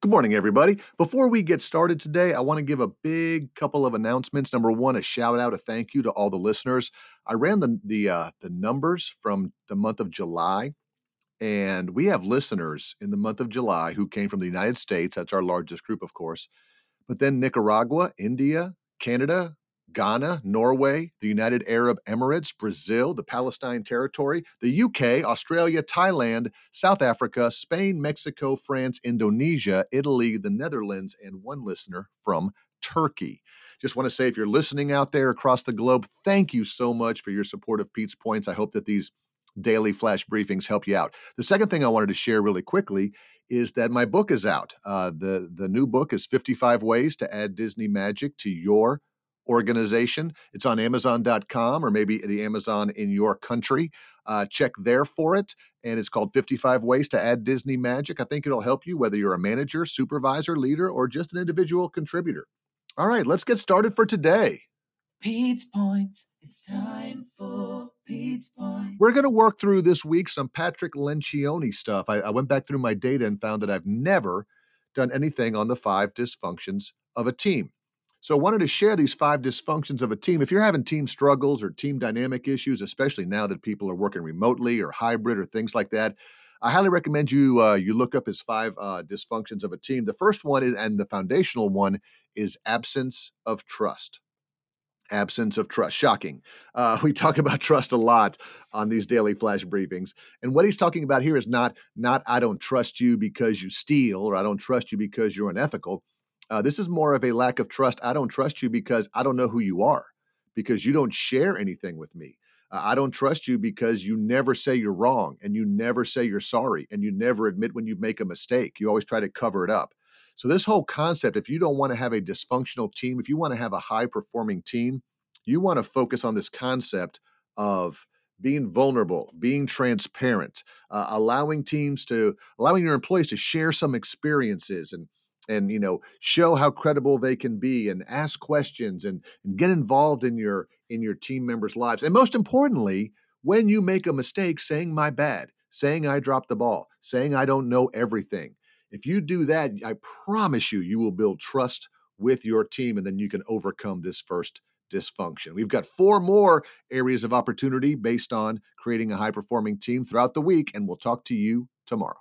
Good morning, everybody. Before we get started today, I want to give a big couple of announcements. Number one, a shout out, a thank you to all the listeners. I ran the the uh, the numbers from the month of July, and we have listeners in the month of July who came from the United States. That's our largest group, of course, but then Nicaragua, India, Canada, Ghana, Norway, the United Arab Emirates, Brazil, the Palestine Territory, the UK, Australia, Thailand, South Africa, Spain, Mexico, France, Indonesia, Italy, the Netherlands, and one listener from Turkey. Just want to say if you're listening out there across the globe, thank you so much for your support of Pete's Points. I hope that these daily flash briefings help you out. The second thing I wanted to share really quickly is that my book is out. Uh, the the new book is 55 Ways to Add Disney Magic to Your organization. It's on Amazon.com or maybe the Amazon in your country. Uh, check there for it. And it's called 55 Ways to Add Disney Magic. I think it'll help you whether you're a manager, supervisor, leader, or just an individual contributor. All right, let's get started for today. Pete's Points. It's time for Pete's Points. We're going to work through this week some Patrick Lencioni stuff. I, I went back through my data and found that I've never done anything on the five dysfunctions of a team. So I wanted to share these five dysfunctions of a team. If you're having team struggles or team dynamic issues, especially now that people are working remotely or hybrid or things like that, I highly recommend you uh, you look up his five uh, dysfunctions of a team. The first one is, and the foundational one is absence of trust. Absence of trust. Shocking. Uh, we talk about trust a lot on these daily flash briefings, and what he's talking about here is not not I don't trust you because you steal or I don't trust you because you're unethical. Uh, this is more of a lack of trust. I don't trust you because I don't know who you are, because you don't share anything with me. Uh, I don't trust you because you never say you're wrong and you never say you're sorry and you never admit when you make a mistake. You always try to cover it up. So, this whole concept if you don't want to have a dysfunctional team, if you want to have a high performing team, you want to focus on this concept of being vulnerable, being transparent, uh, allowing teams to, allowing your employees to share some experiences and and you know show how credible they can be and ask questions and, and get involved in your in your team members lives. And most importantly when you make a mistake saying my bad saying i dropped the ball saying i don't know everything. If you do that i promise you you will build trust with your team and then you can overcome this first dysfunction. We've got four more areas of opportunity based on creating a high performing team throughout the week and we'll talk to you tomorrow